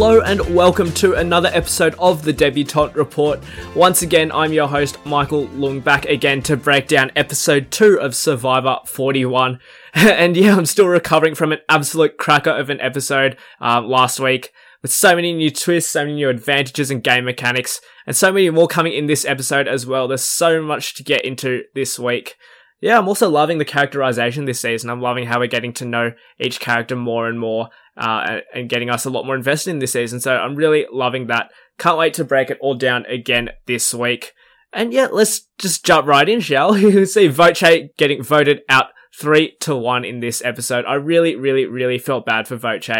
Hello and welcome to another episode of the Debutante Report. Once again, I'm your host, Michael Lung, back again to break down episode 2 of Survivor 41. and yeah, I'm still recovering from an absolute cracker of an episode um, last week with so many new twists, so many new advantages and game mechanics, and so many more coming in this episode as well. There's so much to get into this week. Yeah, I'm also loving the characterization this season. I'm loving how we're getting to know each character more and more, uh, and getting us a lot more invested in this season. So I'm really loving that. Can't wait to break it all down again this week. And yeah, let's just jump right in, shall we? see Voce getting voted out three to one in this episode. I really, really, really felt bad for Voce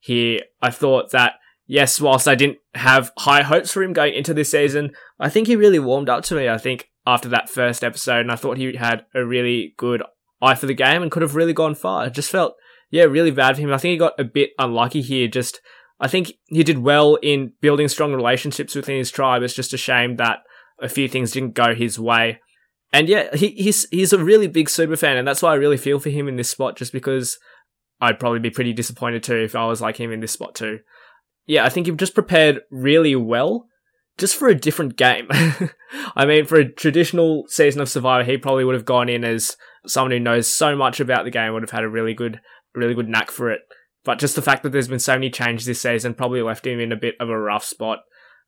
here. I thought that, yes, whilst I didn't have high hopes for him going into this season, I think he really warmed up to me. I think after that first episode, and I thought he had a really good eye for the game and could have really gone far. I just felt, yeah, really bad for him. I think he got a bit unlucky here. Just, I think he did well in building strong relationships within his tribe. It's just a shame that a few things didn't go his way. And yeah, he, he's he's a really big super fan, and that's why I really feel for him in this spot. Just because I'd probably be pretty disappointed too if I was like him in this spot too. Yeah, I think you've just prepared really well, just for a different game. I mean, for a traditional season of Survivor, he probably would have gone in as someone who knows so much about the game, would have had a really good, really good knack for it. But just the fact that there's been so many changes this season probably left him in a bit of a rough spot.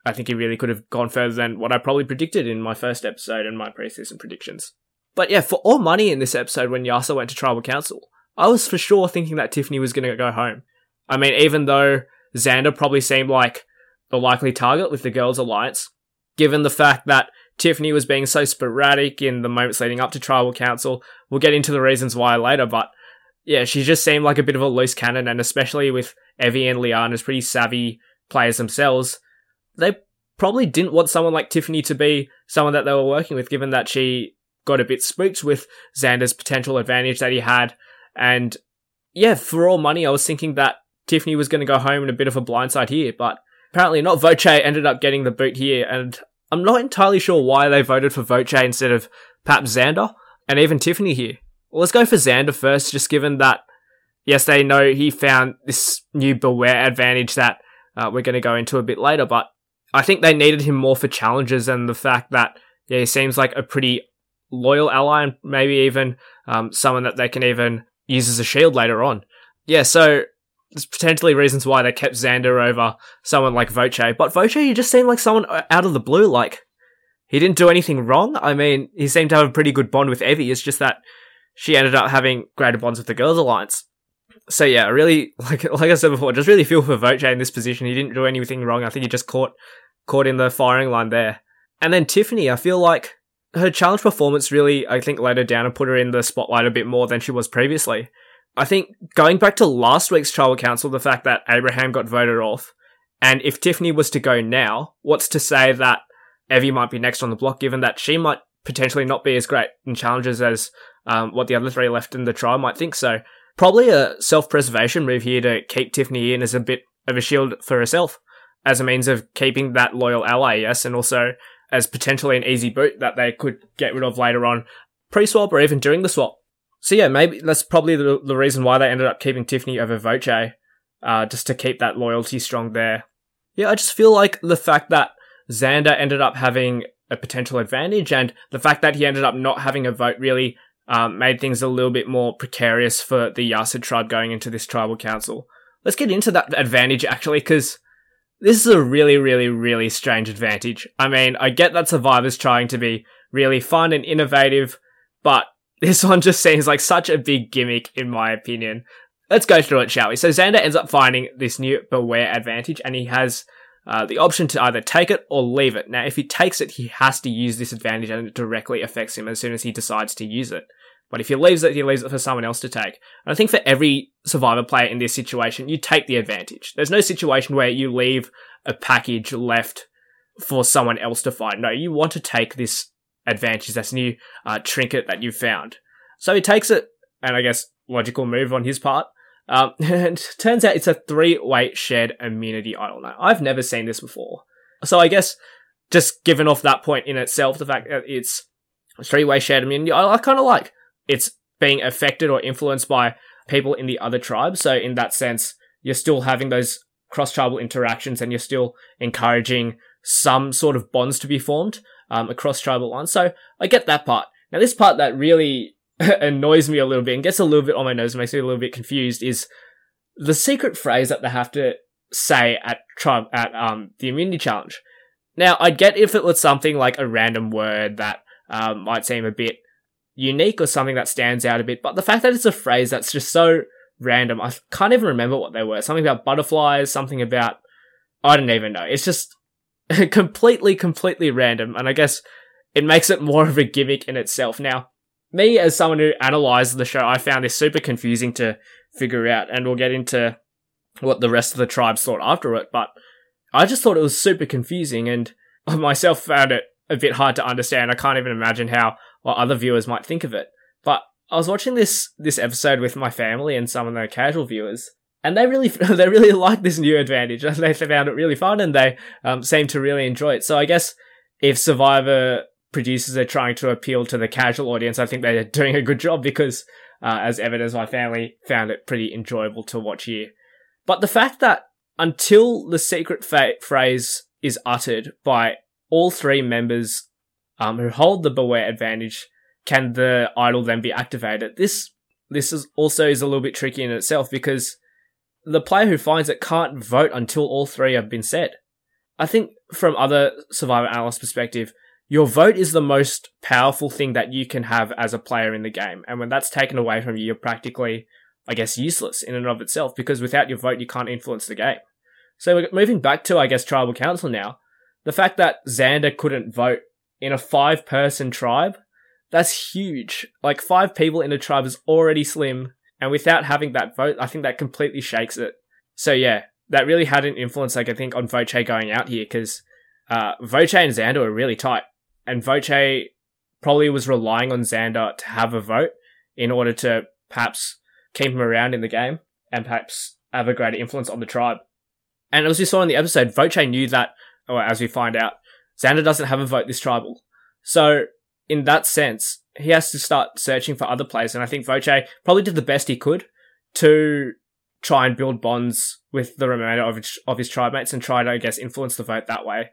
I think he really could have gone further than what I probably predicted in my first episode and my preseason predictions. But yeah, for all money in this episode when Yase went to tribal council, I was for sure thinking that Tiffany was going to go home. I mean, even though Xander probably seemed like the likely target with the Girls Alliance, given the fact that Tiffany was being so sporadic in the moments leading up to tribal council. We'll get into the reasons why later, but yeah, she just seemed like a bit of a loose cannon, and especially with Evvie and Liana as pretty savvy players themselves, they probably didn't want someone like Tiffany to be someone that they were working with, given that she got a bit spooked with Xander's potential advantage that he had. And yeah, for all money, I was thinking that Tiffany was going to go home in a bit of a blindside here, but apparently not. Voce ended up getting the boot here, and I'm not entirely sure why they voted for Voce instead of perhaps Xander and even Tiffany here. Well, let's go for Xander first, just given that, yes, they know he found this new Beware advantage that uh, we're going to go into a bit later, but I think they needed him more for challenges and the fact that yeah, he seems like a pretty loyal ally and maybe even um, someone that they can even use as a shield later on. Yeah, so there's potentially reasons why they kept Xander over someone like Voce, but Voce, he just seemed like someone out of the blue. Like he didn't do anything wrong. I mean, he seemed to have a pretty good bond with Evvie. It's just that she ended up having greater bonds with the Girls Alliance. So yeah, really like like I said before, just really feel for Voce in this position. He didn't do anything wrong. I think he just caught caught in the firing line there. And then Tiffany, I feel like her challenge performance really, I think, let her down and put her in the spotlight a bit more than she was previously. I think going back to last week's tribal council, the fact that Abraham got voted off, and if Tiffany was to go now, what's to say that Evvie might be next on the block, given that she might potentially not be as great in challenges as um, what the other three left in the trial might think. So probably a self-preservation move here to keep Tiffany in as a bit of a shield for herself, as a means of keeping that loyal ally, yes, and also as potentially an easy boot that they could get rid of later on, pre-swap or even during the swap. So yeah, maybe that's probably the, the reason why they ended up keeping Tiffany over Voce, uh, just to keep that loyalty strong there. Yeah, I just feel like the fact that Xander ended up having a potential advantage and the fact that he ended up not having a vote really um, made things a little bit more precarious for the Yase tribe going into this tribal council. Let's get into that advantage actually, because this is a really, really, really strange advantage. I mean, I get that Survivor's trying to be really fun and innovative, but this one just seems like such a big gimmick, in my opinion. Let's go through it, shall we? So Xander ends up finding this new Beware advantage, and he has uh, the option to either take it or leave it. Now, if he takes it, he has to use this advantage, and it directly affects him as soon as he decides to use it. But if he leaves it, he leaves it for someone else to take. And I think for every survivor player in this situation, you take the advantage. There's no situation where you leave a package left for someone else to find. No, you want to take this advantage, this new uh, trinket that you found. So he takes it, and I guess logical move on his part. Um, and turns out it's a three-way shared immunity idol. Now, I've never seen this before. So I guess just given off that point in itself, the fact that it's three-way shared immunity, I, I kind of like. It's being affected or influenced by people in the other tribe. So in that sense, you're still having those cross tribal interactions and you're still encouraging some sort of bonds to be formed um, across tribal lines. So I get that part. Now, this part that really annoys me a little bit and gets a little bit on my nose and makes me a little bit confused is the secret phrase that they have to say at tribe at um the immunity challenge. Now, I'd get if it was something like a random word that um, might seem a bit unique or something that stands out a bit, but the fact that it's a phrase that's just so random, I can't even remember what they were. Something about butterflies, something about I don't even know. It's just completely, completely random, and I guess it makes it more of a gimmick in itself. Now, me as someone who analyzed the show, I found this super confusing to figure out, and we'll get into what the rest of the tribes thought after it. But I just thought it was super confusing, and I myself found it a bit hard to understand. I can't even imagine how what other viewers might think of it. But I was watching this this episode with my family and some of the casual viewers, and they really they really liked this new advantage. They found it really fun, and they um, seemed to really enjoy it. So I guess if Survivor producers are trying to appeal to the casual audience, I think they're doing a good job because, uh, as evidence, my family found it pretty enjoyable to watch here. But the fact that until the secret fa- phrase is uttered by all three members um, who hold the beware advantage, can the idol then be activated? This this is also is a little bit tricky in itself because the player who finds it can't vote until all three have been said. I think from other survivor analyst perspective, your vote is the most powerful thing that you can have as a player in the game. And when that's taken away from you, you're practically, I guess, useless in and of itself because without your vote, you can't influence the game. So we're moving back to, I guess, tribal council now, the fact that Xander couldn't vote in a five person tribe, that's huge. Like five people in a tribe is already slim. And without having that vote, I think that completely shakes it. So yeah, that really had an influence, like I think, on Voce going out here because uh, Voce and Xander are really tight and Voce probably was relying on Xander to have a vote in order to perhaps keep him around in the game and perhaps have a greater influence on the tribe. And as we saw in the episode, Voce knew that, or as we find out, Xander doesn't have a vote this tribal. So, in that sense, he has to start searching for other players. And I think Voce probably did the best he could to try and build bonds with the remainder of his, of his tribe mates and try to, I guess, influence the vote that way.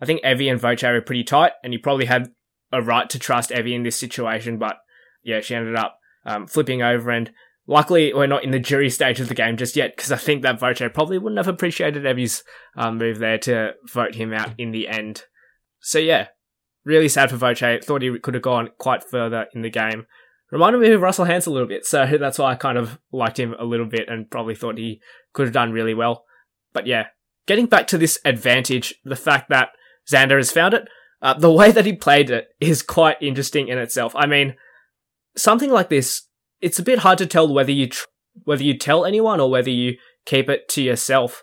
I think Evvie and Voce are pretty tight, and you probably had a right to trust Evvie in this situation, but yeah, she ended up um, flipping over. And luckily, we're not in the jury stage of the game just yet, because I think that Voce probably wouldn't have appreciated Evvie's um, move there to vote him out in the end. So yeah, really sad for Voce. Thought he could have gone quite further in the game. Reminded me of Russell Hantz a little bit, so that's why I kind of liked him a little bit and probably thought he could have done really well. But yeah, getting back to this advantage, the fact that Xander has found it. Uh, the way that he played it is quite interesting in itself. I mean, something like this, it's a bit hard to tell whether you tr- whether you tell anyone or whether you keep it to yourself.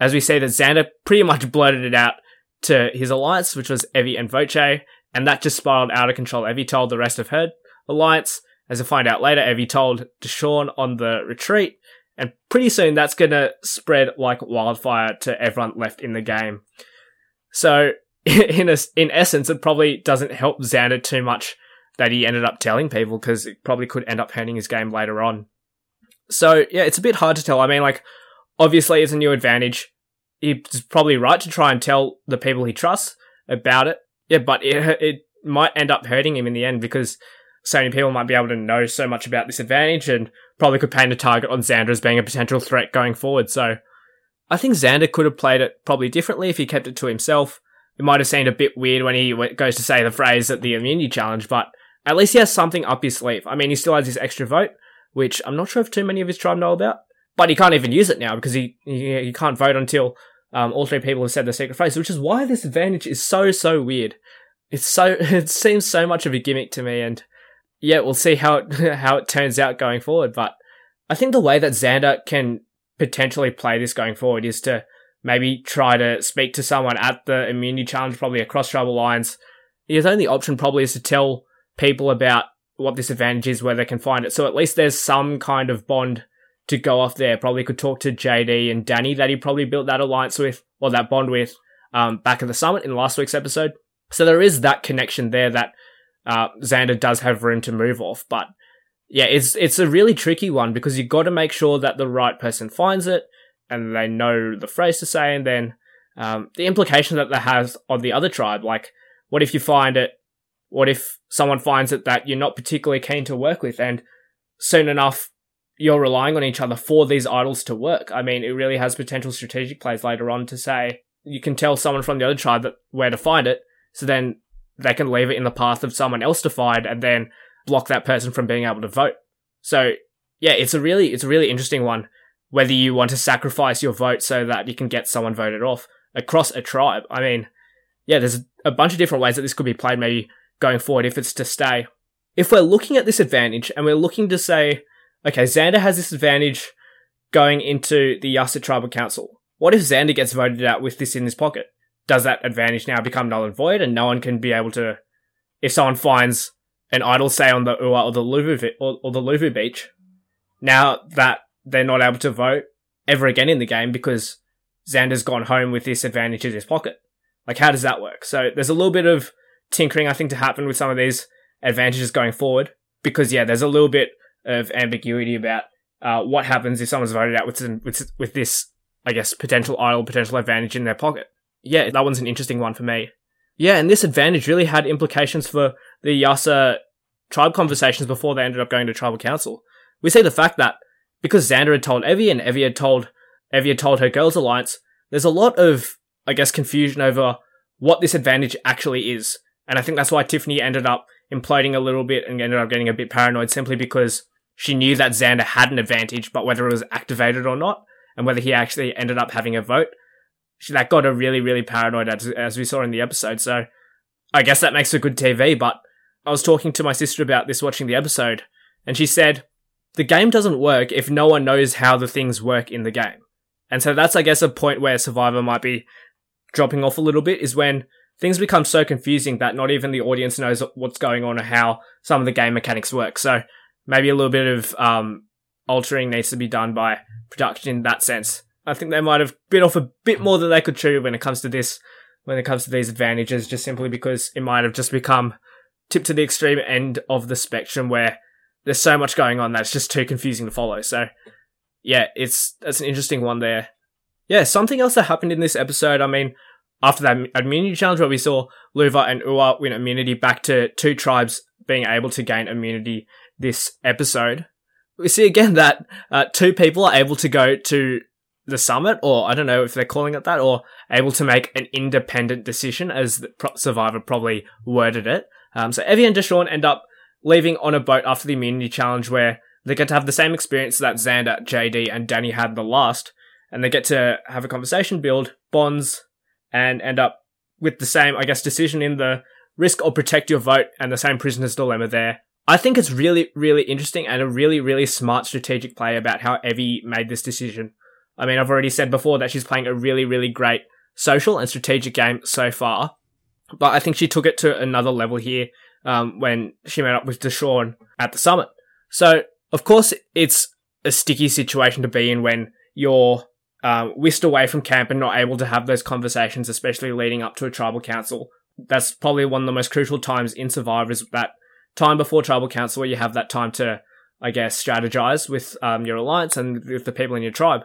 As we say that Xander pretty much blurted it out to his alliance, which was Evvie and Voce, and that just spiraled out of control. Evvie told the rest of her alliance. As we find out later, Evvie told Deshawn on the retreat, and pretty soon that's gonna spread like wildfire to everyone left in the game. So in a, in essence, it probably doesn't help Xander too much that he ended up telling people because it probably could end up hurting his game later on. So yeah, it's a bit hard to tell. I mean, like obviously it's a new advantage. He's probably right to try and tell the people he trusts about it. Yeah, but it it might end up hurting him in the end because so many people might be able to know so much about this advantage and probably could paint a target on Xander as being a potential threat going forward. So I think Xander could have played it probably differently if he kept it to himself. It might have seemed a bit weird when he goes to say the phrase at the immunity challenge, but at least he has something up his sleeve. I mean, he still has his extra vote, which I'm not sure if too many of his tribe know about, but he can't even use it now because he he, he can't vote until um, all three people have said the secret phrase, which is why this advantage is so so weird. It's so it seems so much of a gimmick to me, and yeah, we'll see how it, how it turns out going forward. But I think the way that Xander can potentially play this going forward is to maybe try to speak to someone at the immunity challenge, probably across tribal lines. His only option probably is to tell people about what this advantage is, where they can find it. So at least there's some kind of bond to go off there. Probably could talk to JD and Danny that he probably built that alliance with, or that bond with, um, back at the summit in last week's episode. So there is that connection there that uh, Xander does have room to move off. But yeah, it's it's a really tricky one because you've got to make sure that the right person finds it, and they know the phrase to say, and then um, the implication that that has on the other tribe. Like, what if you find it? What if someone finds it that you're not particularly keen to work with, and soon enough you're relying on each other for these idols to work? I mean, it really has potential strategic plays later on to say you can tell someone from the other tribe that where to find it, so then they can leave it in the path of someone else to find, and then block that person from being able to vote. So yeah, it's a really it's a really interesting one. Whether you want to sacrifice your vote so that you can get someone voted off across a tribe. I mean, yeah, there's a bunch of different ways that this could be played. Maybe going forward if it's to stay. If we're looking at this advantage and we're looking to say, okay, Xander has this advantage going into the Yase Tribal Council. What if Xander gets voted out with this in his pocket? Does that advantage now become null and void and no one can be able to, if someone finds an idol, say on the Ua or the Luvu or, or the Luvu beach, now that they're not able to vote ever again in the game because Xander's gone home with this advantage in his pocket. Like, how does that work? So there's a little bit of tinkering, I think, to happen with some of these advantages going forward because, yeah, there's a little bit of ambiguity about uh, what happens if someone's voted out with, with, with this, I guess, potential idol, potential advantage in their pocket. Yeah, that one's an interesting one for me. Yeah, and this advantage really had implications for the Yase tribe conversations before they ended up going to tribal council. We see the fact that because Xander had told Evvie and Evvie had told Evvie had told her girls alliance, there's a lot of, I guess, confusion over what this advantage actually is. And I think that's why Tiffany ended up imploding a little bit and ended up getting a bit paranoid simply because she knew that Xander had an advantage, but whether it was activated or not, and whether he actually ended up having a vote, she, that got her really, really paranoid as, as we saw in the episode. So I guess that makes for good TV, but I was talking to my sister about this watching the episode, and she said, the game doesn't work if no one knows how the things work in the game. And so that's, I guess, a point where Survivor might be dropping off a little bit is when things become so confusing that not even the audience knows what's going on or how some of the game mechanics work. So maybe a little bit of um, altering needs to be done by production in that sense. I think they might have bit off a bit more than they could chew when it comes to this, when it comes to these advantages, just simply because it might have just become tipped to the extreme end of the spectrum where there's so much going on that's just too confusing to follow. So yeah, it's that's an interesting one there. Yeah, something else that happened in this episode. I mean, after that immunity challenge where we saw Luvu and Ua win immunity back to two tribes being able to gain immunity this episode, we see again that uh, two people are able to go to the summit, or I don't know if they're calling it that, or able to make an independent decision, as the Survivor probably worded it. Um, so Evvie and Deshawn end up leaving on a boat after the immunity challenge where they get to have the same experience that Xander, JD, and Danny had the last, and they get to have a conversation, build bonds, and end up with the same, I guess, decision in the risk or protect your vote and the same prisoner's dilemma there. I think it's really, really interesting and a really, really smart strategic play about how Evvie made this decision. I mean, I've already said before that she's playing a really, really great social and strategic game so far, but I think she took it to another level here um, when she met up with Deshawn at the summit. So, of course, it's a sticky situation to be in when you're um, whisked away from camp and not able to have those conversations, especially leading up to a tribal council. That's probably one of the most crucial times in Survivors, that time before tribal council where you have that time to, I guess, strategize with um, your alliance and with the people in your tribe.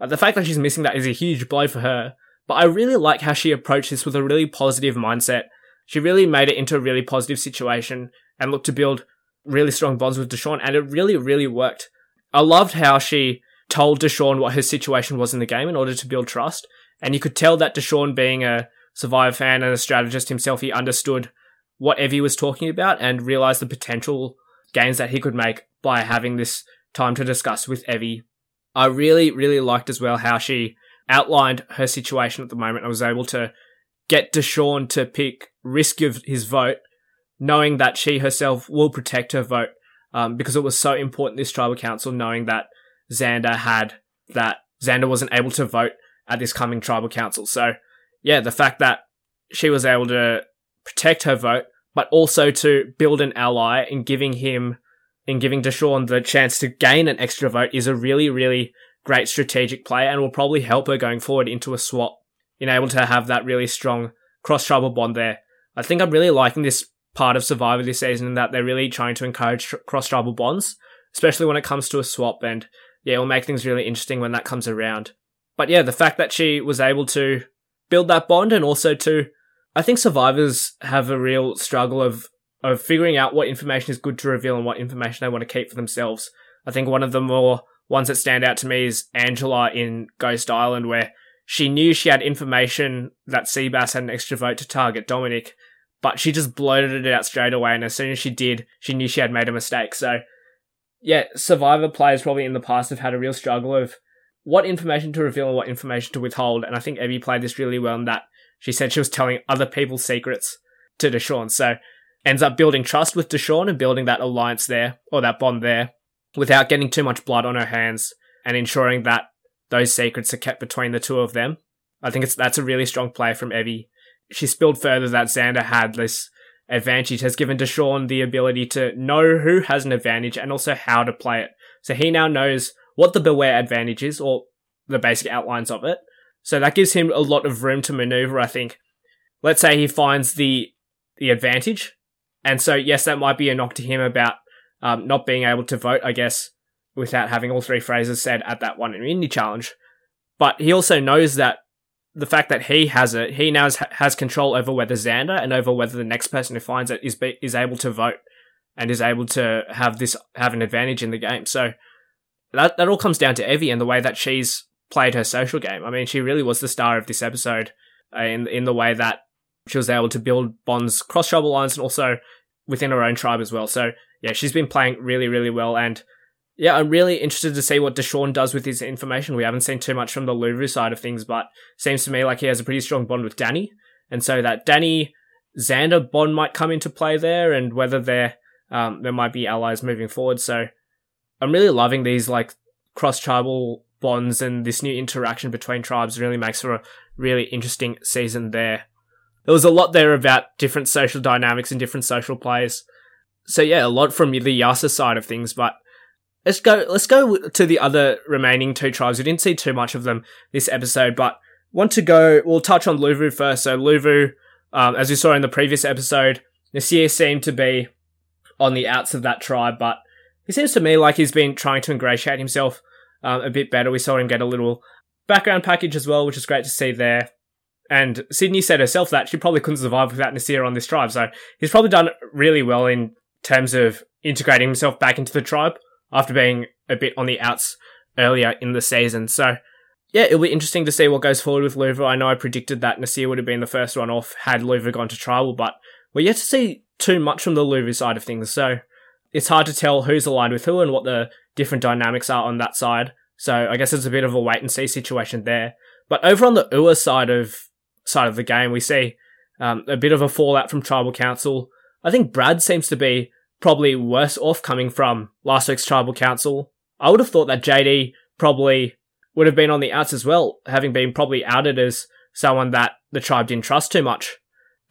Uh, the fact that she's missing that is a huge blow for her, but I really like how she approached this with a really positive mindset she really made it into a really positive situation and looked to build really strong bonds with Deshawn, and it really, really worked. I loved how she told Deshawn what her situation was in the game in order to build trust, and you could tell that Deshawn, being a Survivor fan and a strategist himself, he understood what Evvie was talking about and realized the potential gains that he could make by having this time to discuss with Evvie. I really, really liked as well how she outlined her situation at the moment. I was able to get Deshawn to pick risk of his vote, knowing that she herself will protect her vote, um, because it was so important this tribal council knowing that Xander had that Xander wasn't able to vote at this coming tribal council. So yeah, the fact that she was able to protect her vote, but also to build an ally in giving him, in giving Deshawn the chance to gain an extra vote is a really, really great strategic play and will probably help her going forward into a swap in able to have that really strong cross tribal bond there. I think I'm really liking this part of Survivor this season in that they're really trying to encourage cross tribal bonds, especially when it comes to a swap. And yeah, it'll make things really interesting when that comes around. but yeah, the fact that she was able to build that bond and also to, I think survivors have a real struggle of, of figuring out what information is good to reveal and what information they want to keep for themselves. I think one of the more ones that stand out to me is Angela in Ghost Island, where she knew she had information that Seabass had an extra vote to target Dominic, but she just bloated it out straight away. And as soon as she did, she knew she had made a mistake. So, yeah, Survivor players probably in the past have had a real struggle of what information to reveal and what information to withhold. And I think Evvie played this really well in that she said she was telling other people's secrets to Deshawn. So ends up building trust with Deshawn and building that alliance there or that bond there without getting too much blood on her hands and ensuring that those secrets are kept between the two of them. I think it's that's a really strong play from Evvie. She spilled further that Xander had this advantage, has given Deshawn the ability to know who has an advantage and also how to play it. So he now knows what the Beware advantage is, or the basic outlines of it. So that gives him a lot of room to maneuver, I think. Let's say he finds the the advantage. And so yes, that might be a knock to him about um, not being able to vote, I guess, without having all three phrases said at that one immunity challenge. But he also knows that the fact that he has it, he now has control over whether Xander and over whether the next person who finds it is be, is able to vote and is able to have this have an advantage in the game. So that that all comes down to Evvie and the way that she's played her social game. I mean, she really was the star of this episode uh, in in the way that she was able to build bonds cross tribal lines and also within her own tribe as well. So yeah, she's been playing really really well and. Yeah, I'm really interested to see what Deshawn does with his information. We haven't seen too much from the Luvu side of things, but seems to me like he has a pretty strong bond with Danny. And so that Danny Xander bond might come into play there and whether there um, there might be allies moving forward. So I'm really loving these like cross tribal bonds and this new interaction between tribes really makes for a really interesting season there. There was a lot there about different social dynamics and different social plays. So yeah, a lot from the Yase side of things, but let's go let's go to the other remaining two tribes. We didn't see too much of them this episode, but want to go we'll touch on Luvu first. So Luvu, um, as we saw in the previous episode, Naseer seemed to be on the outs of that tribe, but he seems to me like he's been trying to ingratiate himself um, a bit better. We saw him get a little background package as well, which is great to see there. And Sydney said herself that she probably couldn't survive without Naseer on this tribe. So he's probably done really well in terms of integrating himself back into the tribe after being a bit on the outs earlier in the season. So yeah, it'll be interesting to see what goes forward with Luvu. I know I predicted that Naseer would have been the first one off had Luvu gone to tribal, but we're yet to see too much from the Luvu side of things. So it's hard to tell who's aligned with who and what the different dynamics are on that side. So I guess it's a bit of a wait and see situation there. But over on the UA side of side of the game, we see um, a bit of a fallout from Tribal Council. I think Brad seems to be probably worse off coming from last week's Tribal Council. I would have thought that JD probably would have been on the outs as well, having been probably outed as someone that the tribe didn't trust too much.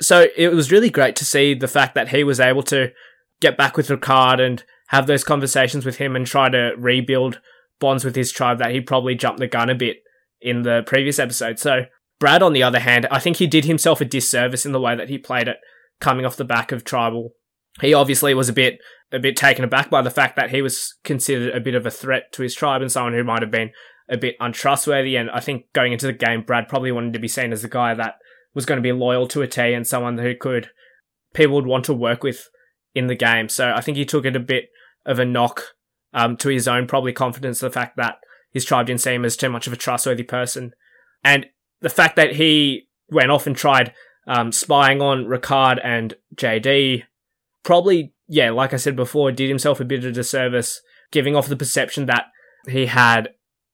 So it was really great to see the fact that he was able to get back with Ricard and have those conversations with him and try to rebuild bonds with his tribe that he probably jumped the gun a bit in the previous episode. So Brad, on the other hand, I think he did himself a disservice in the way that he played it coming off the back of tribal. He obviously was a bit a bit taken aback by the fact that he was considered a bit of a threat to his tribe and someone who might have been a bit untrustworthy. And I think going into the game, Brad probably wanted to be seen as the guy that was going to be loyal to a T and someone who could people would want to work with in the game. So I think he took it a bit of a knock um, to his own probably confidence, the fact that his tribe didn't see him as too much of a trustworthy person. And the fact that he went off and tried um, spying on Ricard and JD probably, yeah, like I said before, did himself a bit of a disservice, giving off the perception that he had,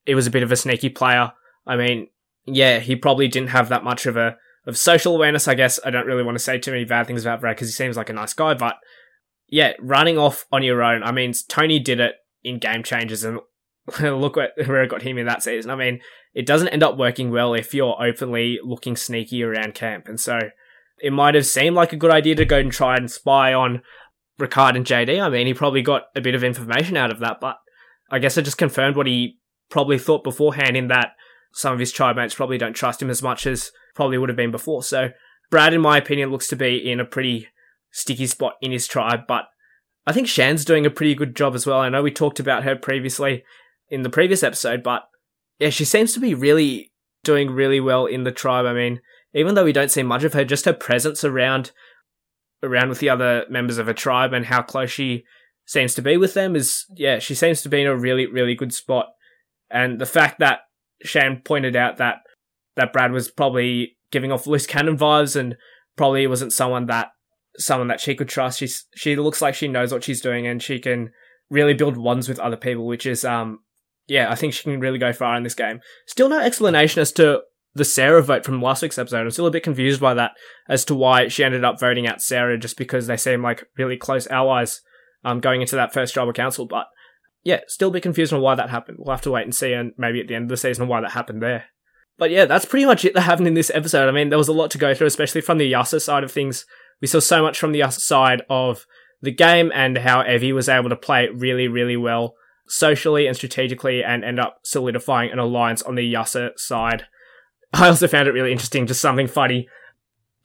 it was a bit of a sneaky player. I mean, yeah, he probably didn't have that much of a of social awareness. I guess I don't really want to say too many bad things about Brad because he seems like a nice guy, but yeah, running off on your own. I mean, Tony did it in Game Changers, and look where it got him in that season. I mean, it doesn't end up working well if you're openly looking sneaky around camp, and so it might have seemed like a good idea to go and try and spy on Ricard and JD. I mean, he probably got a bit of information out of that, but I guess it just confirmed what he probably thought beforehand in that some of his tribe mates probably don't trust him as much as probably would have been before. So Brad, in my opinion, looks to be in a pretty sticky spot in his tribe, but I think Shan's doing a pretty good job as well. I know we talked about her previously in the previous episode, but yeah, she seems to be really doing really well in the tribe. I mean, even though we don't see much of her, just her presence around around with the other members of her tribe and how close she seems to be with them is yeah, she seems to be in a really, really good spot. And the fact that Shan pointed out that that Brad was probably giving off loose cannon vibes and probably wasn't someone that someone that she could trust. She's she looks like she knows what she's doing and she can really build ones with other people, which is um yeah, I think she can really go far in this game. Still no explanation as to the Sara vote from last week's episode. I'm still a bit confused by that as to why she ended up voting out Sara just because they seem like really close allies um, going into that first tribal council. But yeah, still a bit confused on why that happened. We'll have to wait and see, and maybe at the end of the season why that happened there. But yeah, that's pretty much it that happened in this episode. I mean, there was a lot to go through, especially from the Yase side of things. We saw so much from the side of the game and how Evvie was able to play it really, really well socially and strategically and end up solidifying an alliance on the Yase side. I also found it really interesting, just something funny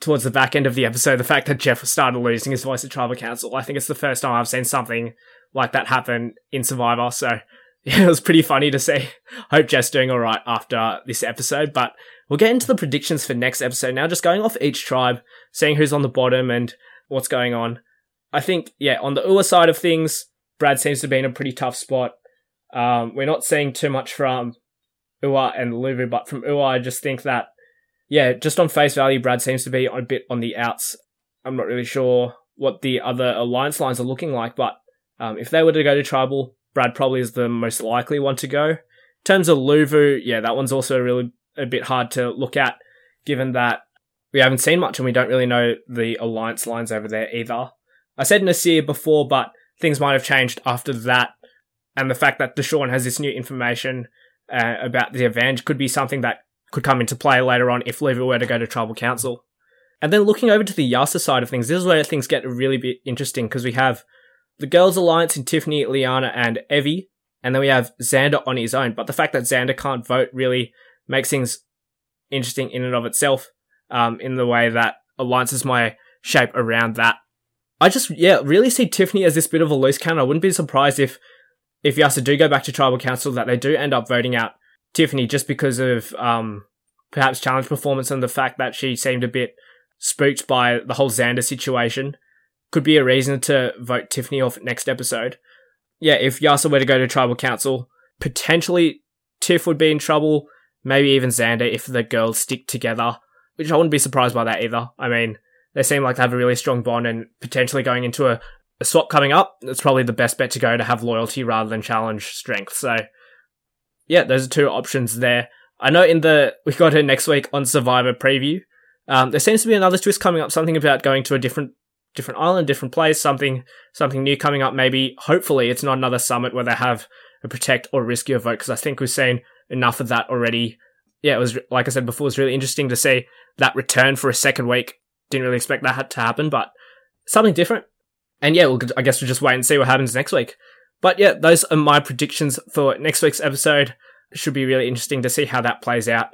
towards the back end of the episode, the fact that Jeff started losing his voice at Tribal Council. I think it's the first time I've seen something like that happen in Survivor, so yeah, it was pretty funny to see. Hope Jeff's doing alright after this episode, but we'll get into the predictions for next episode now, just going off each tribe, seeing who's on the bottom and what's going on. I think, yeah, on the Ua side of things, Brad seems to be in a pretty tough spot. Um, we're not seeing too much from Ua and Luvu, but from Ua, I just think that, yeah, just on face value, Brad seems to be a bit on the outs. I'm not really sure what the other alliance lines are looking like, but um, if they were to go to tribal, Brad probably is the most likely one to go. In terms of Luvu, yeah, that one's also really a bit hard to look at, given that we haven't seen much and we don't really know the alliance lines over there either. I said Naseer before, but things might have changed after that, and the fact that Deshawn has this new information uh, about the advantage could be something that could come into play later on if Luvu were to go to tribal council. And then looking over to the Yase side of things, this is where things get really bit interesting because we have the girls' alliance in Tiffany, Liana, and Evvie, and then we have Xander on his own. But the fact that Xander can't vote really makes things interesting in and of itself, um, in the way that alliances might shape around that. I just, yeah, really see Tiffany as this bit of a loose cannon. I wouldn't be surprised if, if Yase do go back to tribal council, that they do end up voting out Tiffany just because of, um, perhaps challenge performance and the fact that she seemed a bit spooked by the whole Xander situation could be a reason to vote Tiffany off next episode. Yeah, if Yase were to go to tribal council, potentially Tiff would be in trouble, maybe even Xander if the girls stick together, which I wouldn't be surprised by that either. I mean, they seem like they have a really strong bond and potentially going into a, a swap coming up, it's probably the best bet to go to have loyalty rather than challenge strength. So, yeah, those are two options there. I know in the we got her next week on Survivor preview. Um, there seems to be another twist coming up, something about going to a different different island, different place, something something new coming up. Maybe hopefully it's not another summit where they have a protect or risk your vote because I think we've seen enough of that already. Yeah, it was like I said before, it was really interesting to see that return for a second week. Didn't really expect that to happen, but something different. And yeah, we'll, I guess we'll just wait and see what happens next week. But yeah, those are my predictions for next week's episode. Should be really interesting to see how that plays out.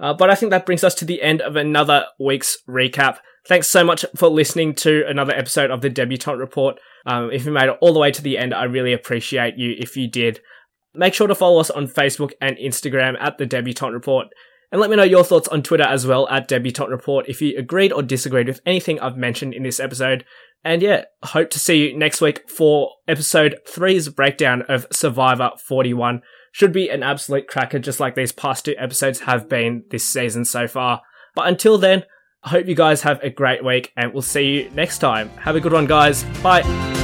Uh, but I think that brings us to the end of another week's recap. Thanks so much for listening to another episode of the Debutante Report. Um, if you made it all the way to the end, I really appreciate you if you did. Make sure to follow us on Facebook and Instagram at the Debutante Report. And let me know your thoughts on Twitter as well at Debutante Report if you agreed or disagreed with anything I've mentioned in this episode. And yeah, hope to see you next week for episode 3's breakdown of Survivor 41. Should be an absolute cracker just like these past two episodes have been this season so far. But until then, I hope you guys have a great week and we'll see you next time. Have a good one, guys. Bye.